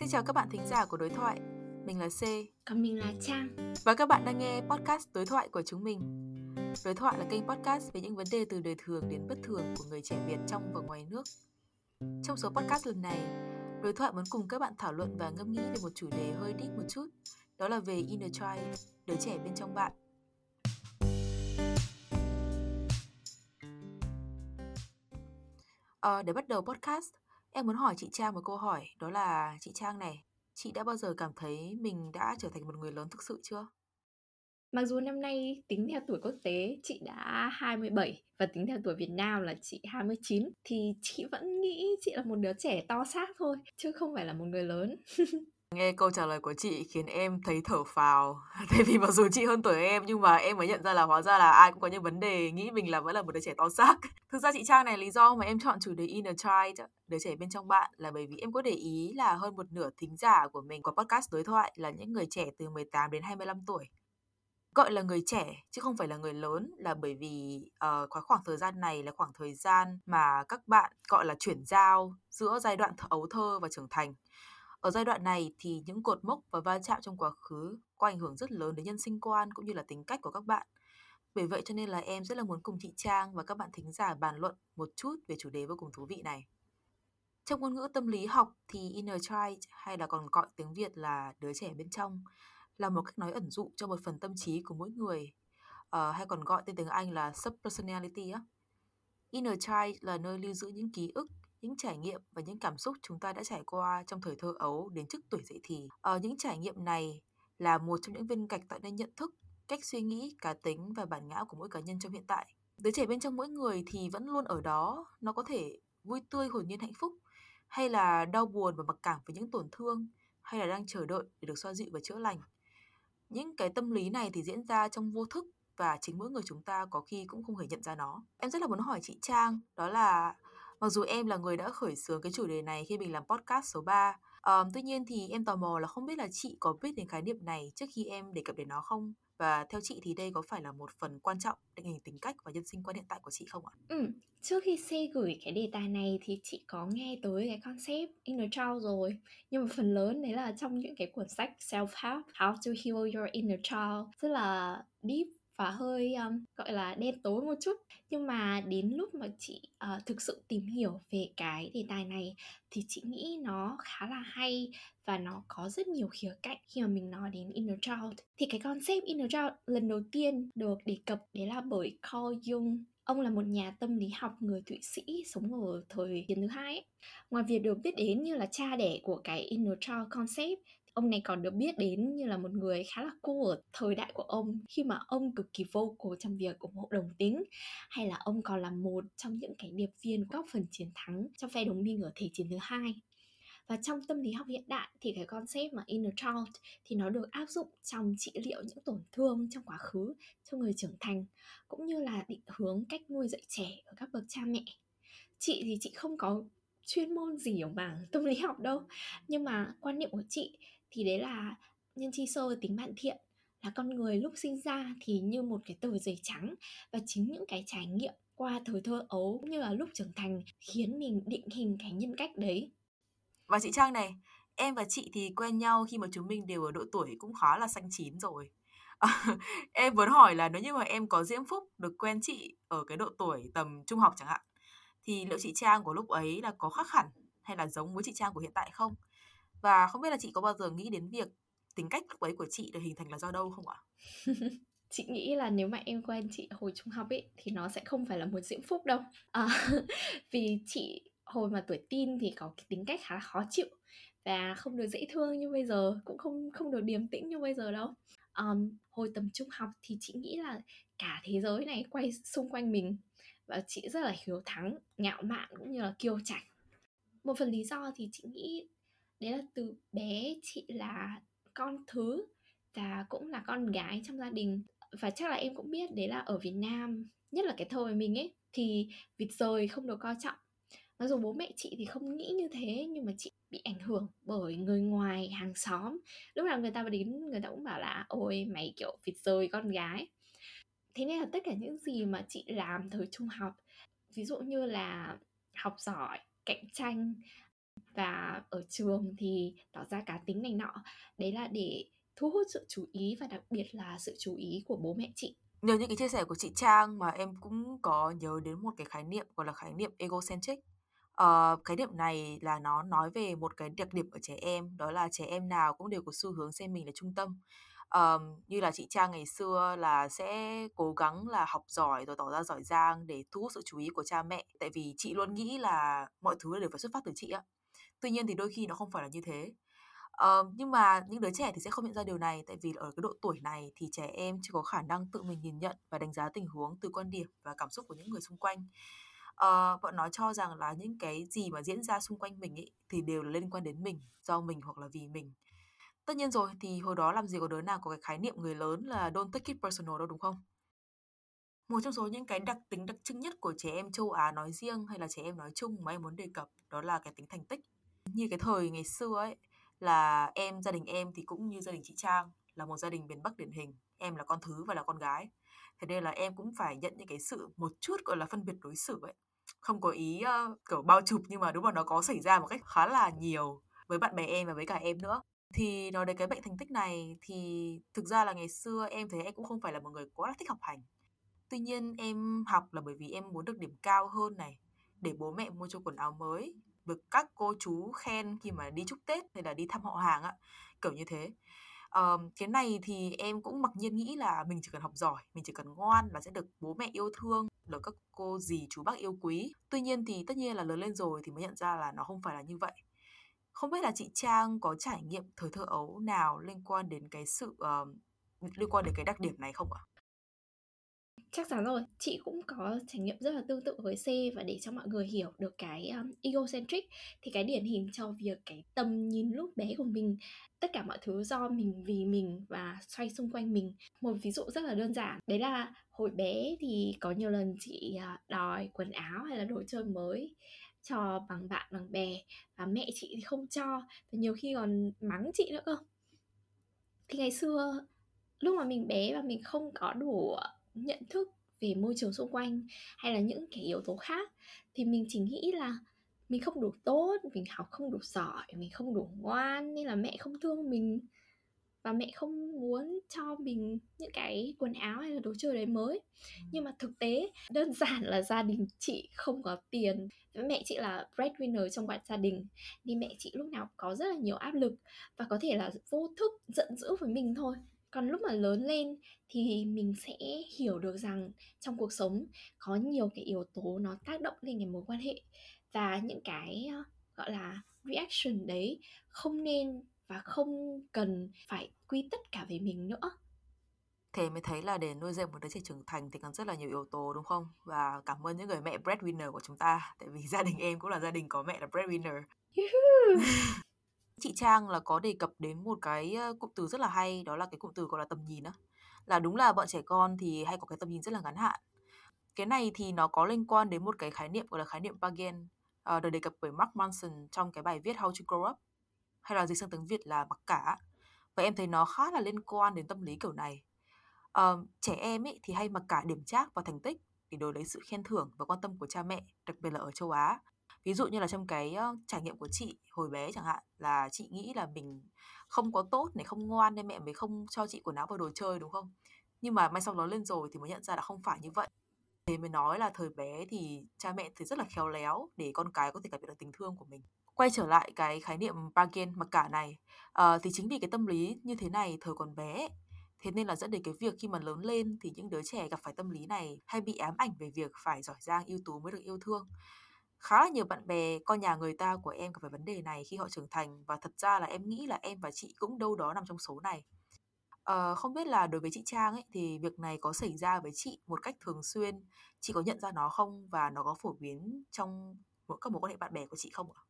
Xin chào các bạn thính giả của Đối thoại. Mình là C. Còn mình là Trang. Và các bạn đang nghe podcast Đối thoại của chúng mình. Đối thoại là kênh podcast về những vấn đề từ đời thường đến bất thường của người trẻ Việt trong và ngoài nước. Trong số podcast lần này, Đối thoại muốn cùng các bạn thảo luận và ngẫm nghĩ về một chủ đề hơi deep một chút, đó là về inner child, đứa trẻ bên trong bạn. À, để bắt đầu podcast, Em muốn hỏi chị Trang một câu hỏi, đó là chị Trang này, chị đã bao giờ cảm thấy mình đã trở thành một người lớn thực sự chưa? Mặc dù năm nay tính theo tuổi quốc tế chị đã 27 và tính theo tuổi Việt Nam là chị 29 thì chị vẫn nghĩ chị là một đứa trẻ to xác thôi chứ không phải là một người lớn. Nghe câu trả lời của chị khiến em thấy thở phào. Tại vì mặc dù chị hơn tuổi em nhưng mà em mới nhận ra là hóa ra là ai cũng có những vấn đề nghĩ mình là vẫn là một đứa trẻ to xác. Thực ra chị Trang này lý do mà em chọn chủ đề Inner Child, đứa trẻ bên trong bạn là bởi vì em có để ý là hơn một nửa thính giả của mình có podcast đối thoại là những người trẻ từ 18 đến 25 tuổi gọi là người trẻ chứ không phải là người lớn là bởi vì uh, khoảng thời gian này là khoảng thời gian mà các bạn gọi là chuyển giao giữa giai đoạn ấu thơ và trưởng thành ở giai đoạn này thì những cột mốc và va chạm trong quá khứ có ảnh hưởng rất lớn đến nhân sinh quan cũng như là tính cách của các bạn. Bởi vậy cho nên là em rất là muốn cùng chị Trang và các bạn thính giả bàn luận một chút về chủ đề vô cùng thú vị này. Trong ngôn ngữ tâm lý học thì inner child hay là còn gọi tiếng Việt là đứa trẻ bên trong là một cách nói ẩn dụ cho một phần tâm trí của mỗi người uh, hay còn gọi tên tiếng Anh là subpersonality á. Inner child là nơi lưu giữ những ký ức, những trải nghiệm và những cảm xúc chúng ta đã trải qua trong thời thơ ấu đến trước tuổi dậy thì. Ở những trải nghiệm này là một trong những viên gạch tạo nên nhận thức, cách suy nghĩ, cá tính và bản ngã của mỗi cá nhân trong hiện tại. Đứa trẻ bên trong mỗi người thì vẫn luôn ở đó, nó có thể vui tươi hồn nhiên hạnh phúc hay là đau buồn và mặc cảm với những tổn thương hay là đang chờ đợi để được xoa dịu và chữa lành. Những cái tâm lý này thì diễn ra trong vô thức và chính mỗi người chúng ta có khi cũng không hề nhận ra nó. Em rất là muốn hỏi chị Trang, đó là Mặc dù em là người đã khởi xướng cái chủ đề này khi mình làm podcast số 3, um, tuy nhiên thì em tò mò là không biết là chị có biết đến khái niệm này trước khi em đề cập đến nó không? Và theo chị thì đây có phải là một phần quan trọng định hình tính cách và nhân sinh quan hiện tại của chị không ạ? Ừ, trước khi C gửi cái đề tài này thì chị có nghe tới cái concept inner child rồi Nhưng mà phần lớn đấy là trong những cái cuốn sách self-help How to heal your inner child Rất là deep và hơi um, gọi là đen tối một chút. Nhưng mà đến lúc mà chị uh, thực sự tìm hiểu về cái đề tài này thì chị nghĩ nó khá là hay và nó có rất nhiều khía cạnh khi mà mình nói đến inner child. Thì cái concept inner child lần đầu tiên được đề cập đấy là bởi Carl Jung. Ông là một nhà tâm lý học người Thụy Sĩ sống ở thời chiến thứ hai ấy. Ngoài việc được biết đến như là cha đẻ của cái inner child concept Ông này còn được biết đến như là một người khá là cool ở thời đại của ông khi mà ông cực kỳ vô vocal trong việc ủng hộ đồng tính, hay là ông còn là một trong những cái điệp viên góp phần chiến thắng trong phe đồng minh ở Thế chiến thứ hai. Và trong tâm lý học hiện đại thì cái concept mà inner child thì nó được áp dụng trong trị liệu những tổn thương trong quá khứ cho người trưởng thành, cũng như là định hướng cách nuôi dạy trẻ ở các bậc cha mẹ. Chị thì chị không có chuyên môn gì ở mảng tâm lý học đâu, nhưng mà quan niệm của chị thì đấy là nhân chi sơ tính bạn thiện, là con người lúc sinh ra thì như một cái tờ giấy trắng và chính những cái trải nghiệm qua thời thơ ấu cũng như là lúc trưởng thành khiến mình định hình cái nhân cách đấy. Và chị Trang này, em và chị thì quen nhau khi mà chúng mình đều ở độ tuổi cũng khá là xanh chín rồi. Em muốn hỏi là nếu như mà em có diễm phúc được quen chị ở cái độ tuổi tầm trung học chẳng hạn, thì liệu chị Trang của lúc ấy là có khác hẳn hay là giống với chị Trang của hiện tại không? Và không biết là chị có bao giờ nghĩ đến việc tính cách lúc ấy của chị được hình thành là do đâu không ạ? chị nghĩ là nếu mà em quen chị hồi trung học ấy thì nó sẽ không phải là một diễm phúc đâu. À, vì chị hồi mà tuổi tin thì có cái tính cách khá là khó chịu và không được dễ thương như bây giờ cũng không không được điềm tĩnh như bây giờ đâu. Um, hồi tầm trung học thì chị nghĩ là cả thế giới này quay xung quanh mình và chị rất là hiếu thắng ngạo mạn cũng như là kiêu chảnh. Một phần lý do thì chị nghĩ đấy là từ bé chị là con thứ và cũng là con gái trong gia đình. Và chắc là em cũng biết đấy là ở Việt Nam, nhất là cái thời mình ấy, thì vịt rời không được coi trọng. Mặc dù bố mẹ chị thì không nghĩ như thế, nhưng mà chị bị ảnh hưởng bởi người ngoài, hàng xóm. Lúc nào người ta đến, người ta cũng bảo là, ôi, mày kiểu vịt rời con gái. Thế nên là tất cả những gì mà chị làm thời trung học, ví dụ như là học giỏi, cạnh tranh và ở trường thì tỏ ra cá tính này nọ. Đấy là để thu hút sự chú ý và đặc biệt là sự chú ý của bố mẹ chị. Nhờ những cái chia sẻ của chị Trang mà em cũng có nhớ đến một cái khái niệm gọi là khái niệm egocentric. Uh, khái niệm này là nó nói về một cái đặc điểm ở trẻ em đó là trẻ em nào cũng đều có xu hướng xem mình là trung tâm. Ờm, như là chị Trang ngày xưa là sẽ cố gắng là học giỏi rồi tỏ ra giỏi giang để thu hút sự chú ý của cha mẹ. Tại vì chị luôn nghĩ là mọi thứ đều phải xuất phát từ chị á tuy nhiên thì đôi khi nó không phải là như thế Uh, nhưng mà những đứa trẻ thì sẽ không nhận ra điều này tại vì ở cái độ tuổi này thì trẻ em chưa có khả năng tự mình nhìn nhận và đánh giá tình huống từ quan điểm và cảm xúc của những người xung quanh. uh, bọn nó cho rằng là những cái gì mà diễn ra xung quanh mình ấy thì đều là liên quan đến mình, do mình hoặc là vì mình. Tất nhiên rồi thì hồi đó làm gì có đứa nào có cái khái niệm người lớn là don't take it personal đâu đúng không? Một trong số những cái đặc tính đặc trưng nhất của trẻ em châu Á nói riêng hay là trẻ em nói chung mà em muốn đề cập đó là cái tính thành tích. Như cái thời ngày xưa ấy là em gia đình em thì cũng như gia đình chị Trang là một gia đình miền Bắc điển hình, em là con thứ và là con gái. Thế nên là em cũng phải nhận những cái sự một chút gọi là phân biệt đối xử ấy. Không có ý uh, kiểu bao chụp nhưng mà đúng là nó có xảy ra một cách khá là nhiều với bạn bè em và với cả em nữa. Thì nói đến cái bệnh thành tích này thì thực ra là ngày xưa em thấy em cũng không phải là một người quá là thích học hành. Tuy nhiên em học là bởi vì em muốn được điểm cao hơn này, để bố mẹ mua cho quần áo mới, được các cô chú khen khi mà đi chúc Tết hay là đi thăm họ hàng á, kiểu như thế. Ờ, cái này thì em cũng mặc nhiên nghĩ là mình chỉ cần học giỏi, mình chỉ cần ngoan là sẽ được bố mẹ yêu thương, được các cô dì chú bác yêu quý. Tuy nhiên thì tất nhiên là lớn lên rồi thì mới nhận ra là nó không phải là như vậy. Không biết là chị Trang có trải nghiệm thời thơ ấu nào liên quan đến cái sự uh, liên quan đến cái đặc điểm này không ạ? Chắc chắn rồi chị cũng có trải nghiệm rất là tương tự với C và để cho mọi người hiểu được cái um, egocentric thì cái điển hình cho việc cái tầm nhìn lúc bé của mình tất cả mọi thứ do mình vì mình và xoay xung quanh mình. Một ví dụ rất là đơn giản đấy là hồi bé thì có nhiều lần chị à, đòi quần áo hay là đồ chơi mới cho bằng bạn bằng bè và mẹ chị thì không cho và nhiều khi còn mắng chị nữa cơ. Thì ngày xưa lúc mà mình bé và mình không có đủ nhận thức về môi trường xung quanh hay là những cái yếu tố khác thì mình chỉ nghĩ là mình không đủ tốt mình học không đủ giỏi mình không đủ ngoan nên là mẹ không thương mình. Và mẹ không muốn cho mình những cái quần áo hay là đồ chơi đấy mới. Nhưng mà thực tế đơn giản là gia đình chị không có tiền. Mẹ chị là breadwinner trong bạn gia đình nên mẹ chị lúc nào có rất là nhiều áp lực và có thể là vô thức giận dữ với mình thôi còn lúc mà lớn lên thì mình sẽ hiểu được rằng trong cuộc sống có nhiều cái yếu tố nó tác động lên cái mối quan hệ và những cái gọi là reaction đấy không nên và không cần phải quy tất cả về mình nữa. Thế mới thấy là để nuôi dạy một đứa trẻ trưởng thành thì cần rất là nhiều yếu tố đúng không? Và cảm ơn những người mẹ breadwinner của chúng ta tại vì gia đình em cũng là gia đình có mẹ là breadwinner Chị Trang là có đề cập đến một cái, cụm từ rất là hay, đó là cái cụm từ gọi là tầm nhìn á. Là đúng là bọn trẻ con thì hay có cái tầm nhìn rất là ngắn hạn. Cái này thì nó có liên quan đến một cái khái niệm gọi là khái niệm Pagen, ờ, được đề cập bởi Mark Manson trong cái bài viết How to Grow Up, hay là dịch sang tiếng Việt là mặc cả. Và em thấy nó khá là liên quan đến tâm lý kiểu này. Ờ, trẻ em ấy thì hay mặc cả điểm trác và thành tích để đổi lấy sự khen thưởng và quan tâm của cha mẹ, đặc biệt là ở châu Á. Ví dụ như là trong cái, trải nghiệm của chị hồi bé chẳng hạn, là chị nghĩ là mình không có tốt này, không ngoan nên mẹ mới không cho chị quần áo và đồ chơi, đúng không? Nhưng mà mai sau lớn lên rồi thì mới nhận ra là không phải như vậy. Thế mới nói là thời bé thì cha mẹ thì rất là khéo léo để con cái có thể cảm nhận được tình thương của mình. Quay trở lại cái khái niệm bargain, mặc cả này, uh, thì chính vì cái tâm lý như thế này thời còn bé thế nên là dẫn đến cái việc khi mà lớn lên thì những đứa trẻ gặp phải tâm lý này hay bị ám ảnh về việc phải giỏi giang, ưu tú mới được yêu thương khá là nhiều bạn bè con nhà người ta của em gặp phải vấn đề này khi họ trưởng thành và thật ra là em nghĩ là em và chị cũng đâu đó nằm trong số này. Ờ, không biết là đối với chị Trang ấy thì việc này có xảy ra với chị một cách thường xuyên, chị có nhận ra nó không và nó có phổ biến trong mỗi các mối quan hệ bạn bè của chị không ạ?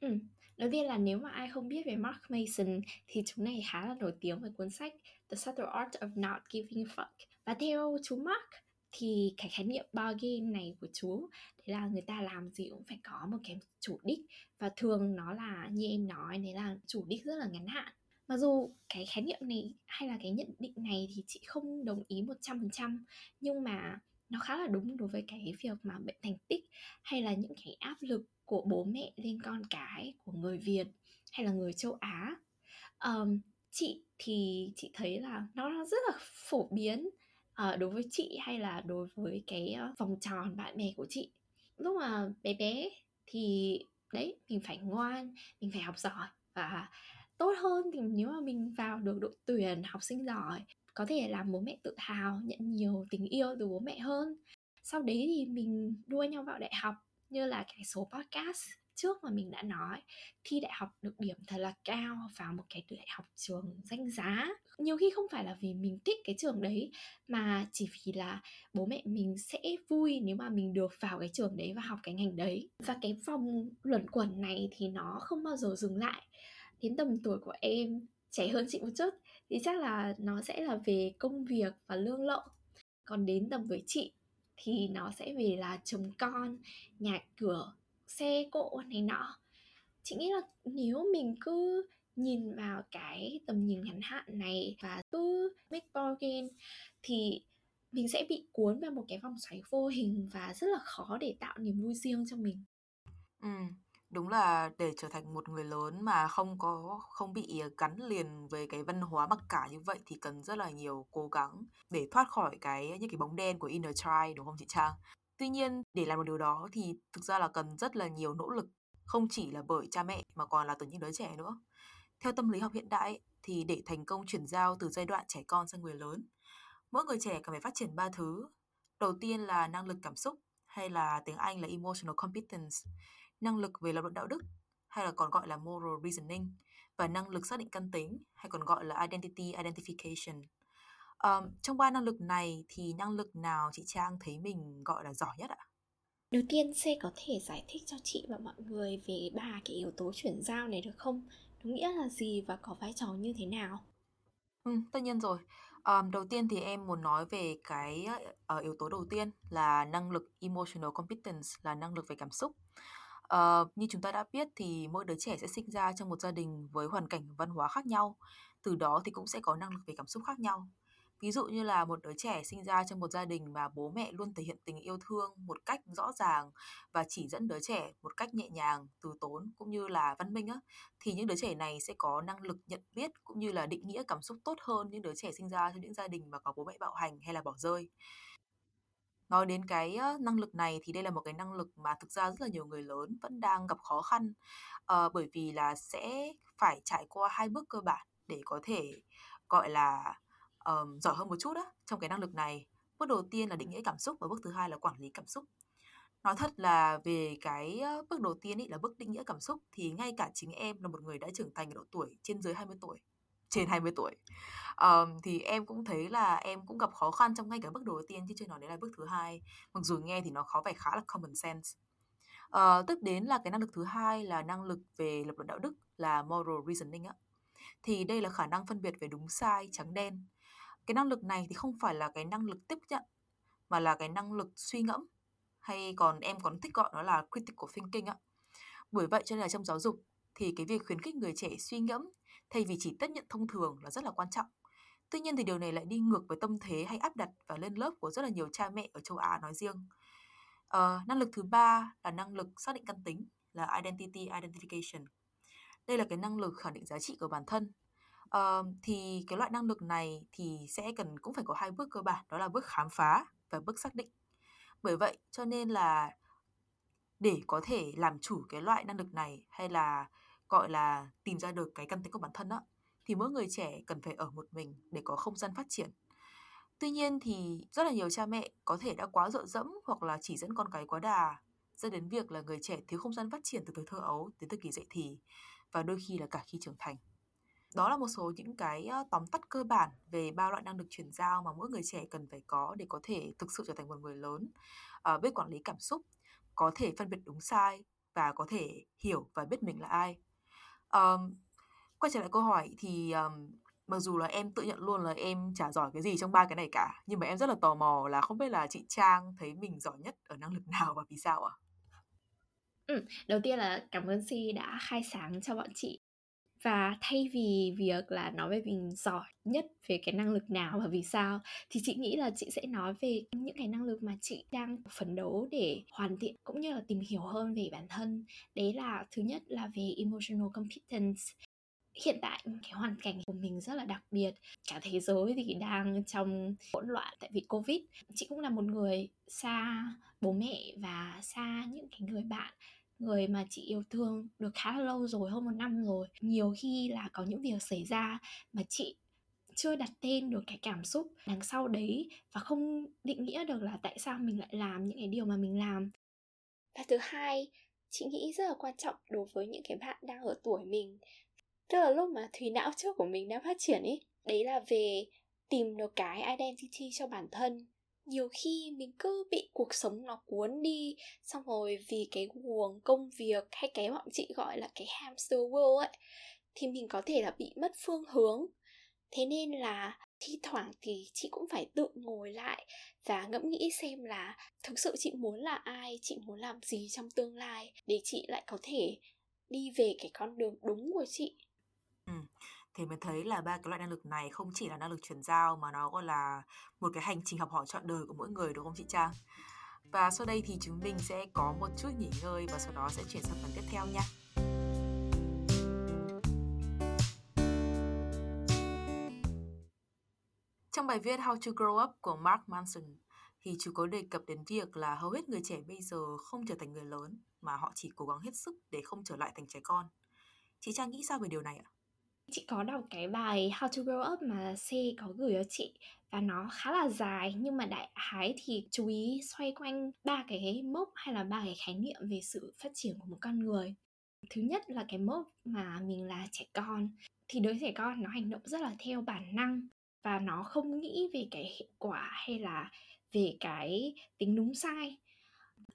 Ừ. Đầu tiên là nếu mà ai không biết về Mark Mason thì chúng này khá là nổi tiếng với cuốn sách The Subtle Art of Not Giving a Fuck. Và theo chú Mark thì cái khái niệm bargain này của chú đấy là người ta làm gì cũng phải có một cái chủ đích. Và thường nó là như em nói đấy là chủ đích rất là ngắn hạn. Mặc dù cái khái niệm này hay là cái nhận định này thì chị không đồng ý 100% nhưng mà nó khá là đúng đối với cái việc mà bệnh thành tích hay là những cái áp lực của bố mẹ lên con cái của người Việt hay là người châu Á. Um, chị thì chị thấy là nó rất là phổ biến uh, đối với chị hay là đối với cái vòng tròn bạn bè của chị? Lúc mà bé bé thì đấy mình phải ngoan mình phải học giỏi và tốt hơn thì nếu mà mình vào được đội tuyển học sinh giỏi có thể làm bố mẹ tự hào nhận nhiều tình yêu từ bố mẹ hơn. Sau đấy thì mình đua nhau vào đại học như là cái số podcast trước mà mình đã nói, thi đại học được điểm thật là cao vào một cái đại học trường danh giá. Nhiều khi không phải là vì mình thích cái trường đấy, mà chỉ vì là bố mẹ mình sẽ vui nếu mà mình được vào cái trường đấy và học cái ngành đấy. Và cái vòng luẩn quẩn này thì nó không bao giờ dừng lại. Đến tầm tuổi của em, trẻ hơn chị một chút, thì chắc là nó sẽ là về công việc và lương lậu. Còn đến tầm với chị thì nó sẽ về là chồng con, nhà cửa xe cộ này nọ chị nghĩ là nếu mình cứ nhìn vào cái tầm nhìn ngắn hạn này và cứ make bargain thì mình sẽ bị cuốn vào một cái vòng xoáy vô hình và rất là khó để tạo niềm vui riêng cho mình. Ừ, đúng là để trở thành một người lớn mà không có không bị gắn liền với cái văn hóa mặc cả như vậy thì cần rất là nhiều cố gắng để thoát khỏi cái những cái bóng đen của inner child đúng không chị Trang? Tuy nhiên, để làm được điều đó thì thực ra là cần rất là nhiều nỗ lực, không chỉ là bởi cha mẹ mà còn là từ những đứa trẻ nữa. Theo tâm lý học hiện đại thì để thành công chuyển giao từ giai đoạn trẻ con sang người lớn, mỗi người trẻ cần phải phát triển ba thứ. Đầu tiên là năng lực cảm xúc hay là tiếng Anh là emotional competence, năng lực về lập luận đạo đức hay là còn gọi là moral reasoning và năng lực xác định căn tính hay còn gọi là identity identification. Um, trong ba năng lực này thì năng lực nào chị Trang thấy mình gọi là giỏi nhất ạ? Đầu tiên C có thể giải thích cho chị và mọi người về ba cái yếu tố chuyển giao này được không? Nó nghĩa là gì và có vai trò như thế nào? Ừ, tất nhiên rồi. Um, đầu tiên thì em muốn nói về cái uh, yếu tố đầu tiên là năng lực emotional competence là năng lực về cảm xúc. Uh, như chúng ta đã biết thì mỗi đứa trẻ sẽ sinh ra trong một gia đình với hoàn cảnh văn hóa khác nhau. Từ đó thì cũng sẽ có năng lực về cảm xúc khác nhau. Ví dụ như là một đứa trẻ sinh ra trong một gia đình mà bố mẹ luôn thể hiện tình yêu thương một cách rõ ràng và chỉ dẫn đứa trẻ một cách nhẹ nhàng, từ tốn cũng như là văn minh á thì những đứa trẻ này sẽ có năng lực nhận biết cũng như là định nghĩa cảm xúc tốt hơn những đứa trẻ sinh ra trong những gia đình mà có bố mẹ bạo hành hay là bỏ rơi. Nói đến cái năng lực này thì đây là một cái năng lực mà thực ra rất là nhiều người lớn vẫn đang gặp khó khăn uh, bởi vì là sẽ phải trải qua hai bước cơ bản để có thể gọi là um, giỏi hơn một chút á trong cái năng lực này. Bước đầu tiên là định nghĩa cảm xúc và bước thứ hai là quản lý cảm xúc. Nói thật là về cái bước đầu tiên ý là bước định nghĩa cảm xúc thì ngay cả chính em là một người đã trưởng thành ở độ tuổi trên dưới 20 tuổi trên 20 tuổi. Um, thì em cũng thấy là em cũng gặp khó khăn trong ngay cả bước đầu tiên chứ chưa nói đến là bước thứ hai. Mặc dù nghe thì nó khó vẻ khá là common sense. Ờ, uh, tức đến là cái năng lực thứ hai là năng lực về lập luận đạo đức là moral reasoning á. Thì đây là khả năng phân biệt về đúng sai trắng đen cái năng lực này thì không phải là cái năng lực tiếp nhận mà là cái năng lực suy ngẫm. Hay còn em còn thích gọi nó là critical thinking ạ bởi vậy cho nên là trong giáo dục thì cái việc khuyến khích người trẻ suy ngẫm thay vì chỉ tiếp nhận thông thường là rất là quan trọng. Tuy nhiên thì điều này lại đi ngược với tâm thế hay áp đặt và lên lớp của rất là nhiều cha mẹ ở châu Á nói riêng. À, năng lực thứ ba là năng lực xác định căn tính là identity identification. Đây là cái năng lực khẳng định giá trị của bản thân. Ờ, thì cái loại năng lực này thì sẽ cần cũng phải có hai bước cơ bản, đó là bước khám phá và bước xác định. Bởi vậy cho nên là để có thể làm chủ cái loại năng lực này hay là gọi là tìm ra được cái căn tính của bản thân đó, thì mỗi người trẻ cần phải ở một mình để có không gian phát triển. Tuy nhiên thì rất là nhiều cha mẹ có thể đã quá dựa dẫm hoặc là chỉ dẫn con cái quá đà dẫn đến việc là người trẻ thiếu không gian phát triển từ tuổi thơ ấu đến thời kỳ dậy thì và đôi khi là cả khi trưởng thành. Đó là một số những cái tóm tắt cơ bản về ba loại năng lực chuyển giao mà mỗi người trẻ cần phải có để có thể thực sự trở thành một người lớn, à, biết quản lý cảm xúc, có thể phân biệt đúng sai và có thể hiểu và biết mình là ai. Um, quay trở lại câu hỏi thì um, mặc dù là em tự nhận luôn là em chả giỏi cái gì trong ba cái này cả nhưng mà em rất là tò mò là không biết là chị Trang thấy mình giỏi nhất ở năng lực nào và vì sao ạ? Ừ, đầu tiên là cảm ơn Si đã khai sáng cho bọn chị và thay vì việc là nói về mình giỏi nhất về cái năng lực nào và vì sao? Thì chị nghĩ là chị sẽ nói về những cái năng lực mà chị đang phấn đấu để hoàn thiện cũng như là tìm hiểu hơn về bản thân. Đấy là thứ nhất là về emotional competence. Hiện tại cái hoàn cảnh của mình rất là đặc biệt. Cả thế giới thì đang trong hỗn loạn tại vì covid. Chị cũng là một người xa bố mẹ và xa những cái người bạn người mà chị yêu thương được khá là lâu rồi, hơn một năm rồi. Nhiều khi là có những việc xảy ra mà chị chưa đặt tên được cái cảm xúc đằng sau đấy và không định nghĩa được là tại sao mình lại làm những cái điều mà mình làm. Và thứ hai, chị nghĩ rất là quan trọng đối với những cái bạn đang ở tuổi mình. Tức là lúc mà thùy não trước của mình đang phát triển ấy đấy là về tìm được cái identity cho bản thân nhiều khi mình cứ bị cuộc sống nó cuốn đi, xong rồi vì cái guồng công việc hay cái bọn chị gọi là cái hamster wheel ấy, thì mình có thể là bị mất phương hướng. Thế nên là thi thoảng thì chị cũng phải tự ngồi lại và ngẫm nghĩ xem là thực sự chị muốn là ai, chị muốn làm gì trong tương lai để chị lại có thể đi về cái con đường đúng của chị. Ừ thì mình thấy là ba cái loại năng lực này không chỉ là năng lực chuyển giao mà nó còn là một cái hành trình học hỏi trọn đời của mỗi người, đúng không chị Trang? Và sau đây thì chúng mình sẽ có một chút nghỉ ngơi và sau đó sẽ chuyển sang phần tiếp theo nha. Trong bài viết How to Grow Up của Mark Manson thì chú có đề cập đến việc là hầu hết người trẻ bây giờ không trở thành người lớn mà họ chỉ cố gắng hết sức để không trở lại thành trẻ con. Chị Trang nghĩ sao về điều này ạ? Chị có đọc cái bài How to Grow Up mà C có gửi cho chị và nó khá là dài, nhưng mà đại khái thì chú ý xoay quanh ba cái mốc hay là ba cái khái niệm về sự phát triển của một con người. Thứ nhất là cái mốc mà mình là trẻ con, thì đứa trẻ con nó hành động rất là theo bản năng và nó không nghĩ về cái hệ quả hay là về cái tính đúng sai.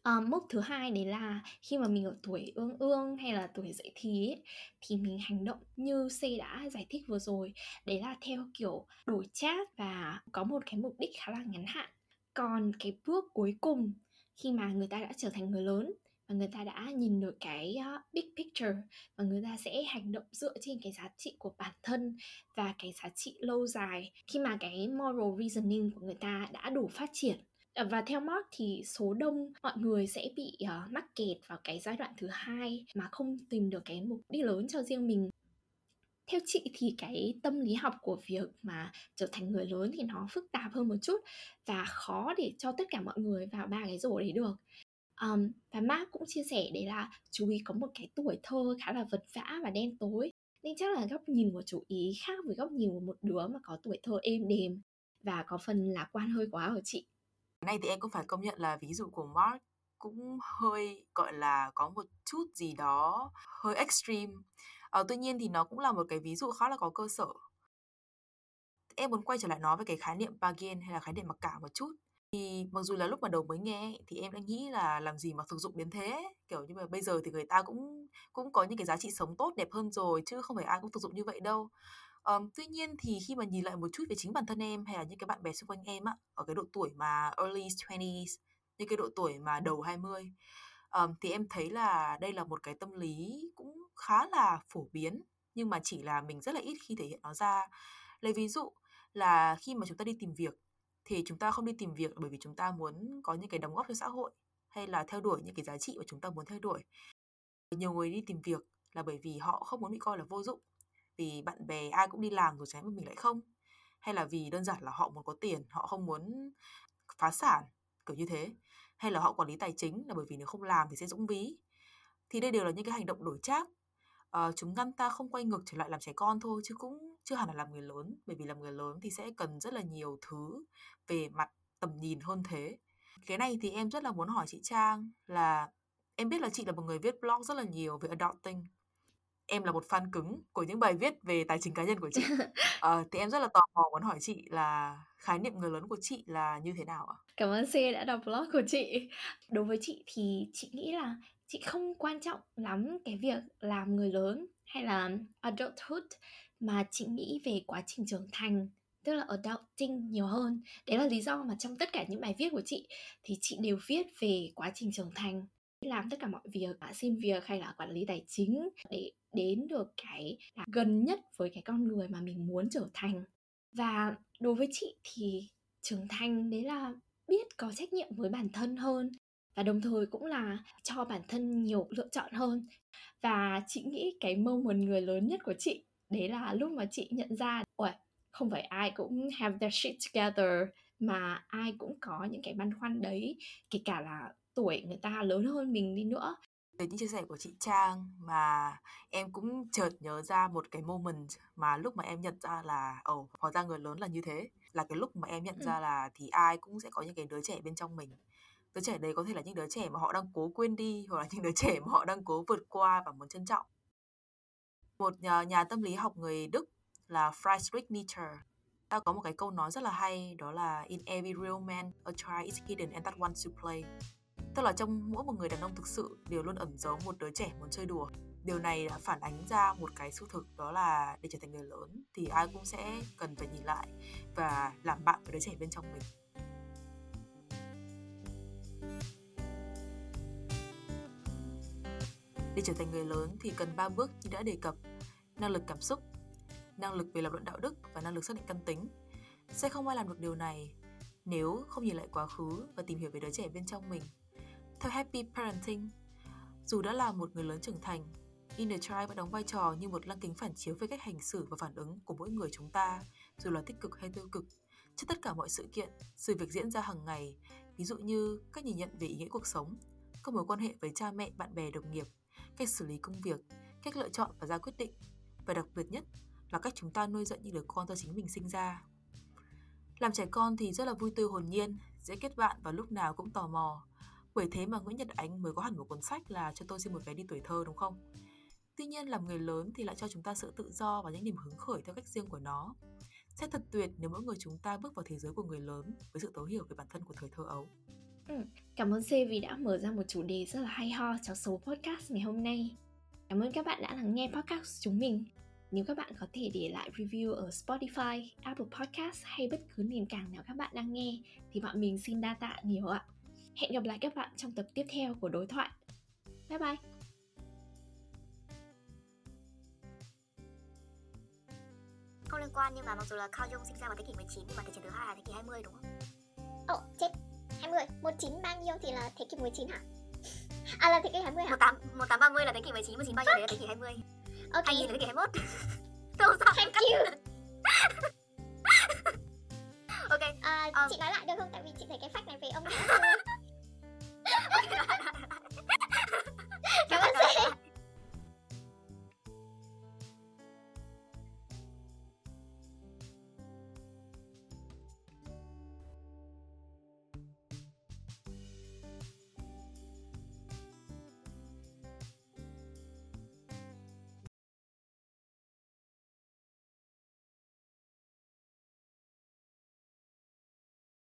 À, mốc thứ hai đấy là khi mà mình ở tuổi ương ương hay là tuổi dậy thì ấy, thì mình hành động như C đã giải thích vừa rồi. Đấy là theo kiểu đổi chat và có một cái mục đích khá là ngắn hạn. Còn cái bước cuối cùng khi mà người ta đã trở thành người lớn và người ta đã nhìn được cái uh, big picture và người ta sẽ hành động dựa trên cái giá trị của bản thân và cái giá trị lâu dài khi mà cái moral reasoning của người ta đã đủ phát triển. Ờ, và theo Mark thì số đông mọi người sẽ bị uh, mắc kẹt vào cái giai đoạn thứ hai mà không tìm được cái mục đích lớn cho riêng mình. Theo chị thì cái tâm lý học của việc mà trở thành người lớn thì nó phức tạp hơn một chút và khó để cho tất cả mọi người vào ba cái rổ đấy được. Um, và Mark cũng chia sẻ đấy là chú ý có một cái tuổi thơ khá là vật vã và đen tối nên chắc là góc nhìn của chú ý khác với góc nhìn của một đứa mà có tuổi thơ êm đềm và có phần lạc quan hơi quá ở chị? Này thì em cũng phải công nhận là ví dụ của Mark cũng hơi gọi là có một chút gì đó hơi extreme. Ờ, tuy nhiên thì nó cũng là một cái ví dụ khá là có cơ sở. Em muốn quay trở lại nói về cái khái niệm bargain hay là khái niệm mặc cả một chút. Thì mặc dù là lúc mà đầu mới nghe thì em đã nghĩ là làm gì mà thực dụng đến thế kiểu như mà bây giờ thì người ta cũng cũng có những cái giá trị sống tốt đẹp hơn rồi chứ không phải ai cũng thực dụng như vậy đâu Um, tuy nhiên thì khi mà nhìn lại một chút về chính bản thân em hay là những cái bạn bè xung quanh em á, ở cái độ tuổi mà early 20s, những cái độ tuổi mà đầu 20, um, thì em thấy là đây là một cái tâm lý cũng khá là phổ biến nhưng mà chỉ là mình rất là ít khi thể hiện nó ra. Lấy ví dụ là khi mà chúng ta đi tìm việc thì chúng ta không đi tìm việc bởi vì chúng ta muốn có những cái đóng góp cho xã hội hay là theo đuổi những cái giá trị mà chúng ta muốn theo đuổi. Nhiều người đi tìm việc là bởi vì họ không muốn bị coi là vô dụng vì bạn bè ai cũng đi làm rồi trái mình lại không? Hay là vì đơn giản là họ muốn có tiền họ không muốn phá sản kiểu như thế? Hay là họ quản lý tài chính là bởi vì nếu không làm thì sẽ dũng ví? Thì đây đều là những cái hành động đổi trác. À, chúng ngăn ta không quay ngược trở lại làm trẻ con thôi chứ cũng chưa hẳn là làm người lớn bởi vì làm người lớn thì sẽ cần rất là nhiều thứ về mặt tầm nhìn hơn thế. Cái này thì em rất là muốn hỏi chị Trang là em biết là chị là một người viết blog rất là nhiều về adulting em là một fan cứng của những bài viết về tài chính cá nhân của chị. Ờ, thì em rất là tò mò muốn hỏi chị là khái niệm người lớn của chị là như thế nào ạ? Cảm ơn C đã đọc blog của chị. Đối với chị thì chị nghĩ là chị không quan trọng lắm cái việc làm người lớn hay là adulthood mà chị nghĩ về quá trình trưởng thành tức là adulting nhiều hơn đấy là lý do mà trong tất cả những bài viết của chị thì chị đều viết về quá trình trưởng thành làm tất cả mọi việc xin việc hay là quản lý tài chính để đến được cái là gần nhất với cái con người mà mình muốn trở thành. Và đối với chị thì trưởng thành đấy là biết có trách nhiệm với bản thân hơn và đồng thời cũng là cho bản thân nhiều lựa chọn hơn. Và chị nghĩ cái moment người lớn nhất của chị đấy là lúc mà chị nhận ra ôi không phải ai cũng have their shit together mà ai cũng có những cái băn khoăn đấy, kể cả là tuổi người ta lớn hơn mình đi nữa. Từ những chia sẻ của chị Trang mà em cũng chợt nhớ ra một cái moment mà lúc mà em nhận ra là ồ oh, hóa ra người lớn là như thế. Là cái lúc mà em nhận ừ. ra là thì ai cũng sẽ có những cái đứa trẻ bên trong mình. Đứa trẻ đấy có thể là những đứa trẻ mà họ đang cố quên đi hoặc là những đứa trẻ mà họ đang cố vượt qua và muốn trân trọng. Một nhà, nhà tâm lý học người Đức là Friedrich Nietzsche. Ta có một cái câu nói rất là hay đó là in every real man a child is hidden and that wants to play tức là trong mỗi một người đàn ông thực sự đều luôn ẩn giấu một đứa trẻ muốn chơi đùa. Điều này đã phản ánh ra một cái sự thực, đó là để trở thành người lớn thì ai cũng sẽ cần phải nhìn lại và làm bạn với đứa trẻ bên trong mình. Để trở thành người lớn thì cần ba bước như đã đề cập. Năng lực cảm xúc, năng lực về lập luận đạo đức và năng lực xác định căn tính. Sẽ không ai làm được điều này nếu không nhìn lại quá khứ và tìm hiểu về đứa trẻ bên trong mình theo Happy Parenting, dù đã là một người lớn trưởng thành, Inner Child vẫn đóng vai trò như một lăng kính phản chiếu về cách hành xử và phản ứng của mỗi người chúng ta, dù là tích cực hay tiêu cực, trước tất cả mọi sự kiện, sự việc diễn ra hàng ngày, ví dụ như cách nhìn nhận về ý nghĩa cuộc sống, các mối quan hệ với cha mẹ, bạn bè, đồng nghiệp, cách xử lý công việc, cách lựa chọn và ra quyết định, và đặc biệt nhất là cách chúng ta nuôi dạy những đứa con do chính mình sinh ra. Làm trẻ con thì rất là vui tươi hồn nhiên, dễ kết bạn và lúc nào cũng tò mò, bởi thế mà Nguyễn Nhật Ánh mới có hẳn một cuốn sách là cho tôi xin một vé đi tuổi thơ đúng không? Tuy nhiên làm người lớn thì lại cho chúng ta sự tự do và những niềm hứng khởi theo cách riêng của nó. Sẽ thật tuyệt nếu mỗi người chúng ta bước vào thế giới của người lớn với sự thấu hiểu về bản thân của thời thơ ấu. Ừ, cảm ơn C vì đã mở ra một chủ đề rất là hay ho cho số podcast ngày hôm nay. Cảm ơn các bạn đã lắng nghe podcast của chúng mình. Nếu các bạn có thể để lại review ở Spotify, Apple Podcast hay bất cứ nền tảng nào các bạn đang nghe thì bọn mình xin đa tạ nhiều ạ. Hẹn gặp lại các bạn trong tập tiếp theo của đối thoại. Bye bye! Không liên quan nhưng mà mặc dù là Carl Jung sinh ra vào thế kỷ 19 nhưng mà thế kỷ thứ hai là thế kỷ 20 đúng không? Ồ, oh, chết. 20, 19 bao nhiêu thì là thế kỷ 19 hả? À là thế kỷ 20 hả? 18, 1830 là thế kỷ 19, 19 bao nhiêu đấy là thế kỷ 20 okay. 2000 là thế kỷ 21 Không sao Thank you Ok à, um. Chị nói lại được không? Tại vì chị thấy cái fact này về ông キャバ嬢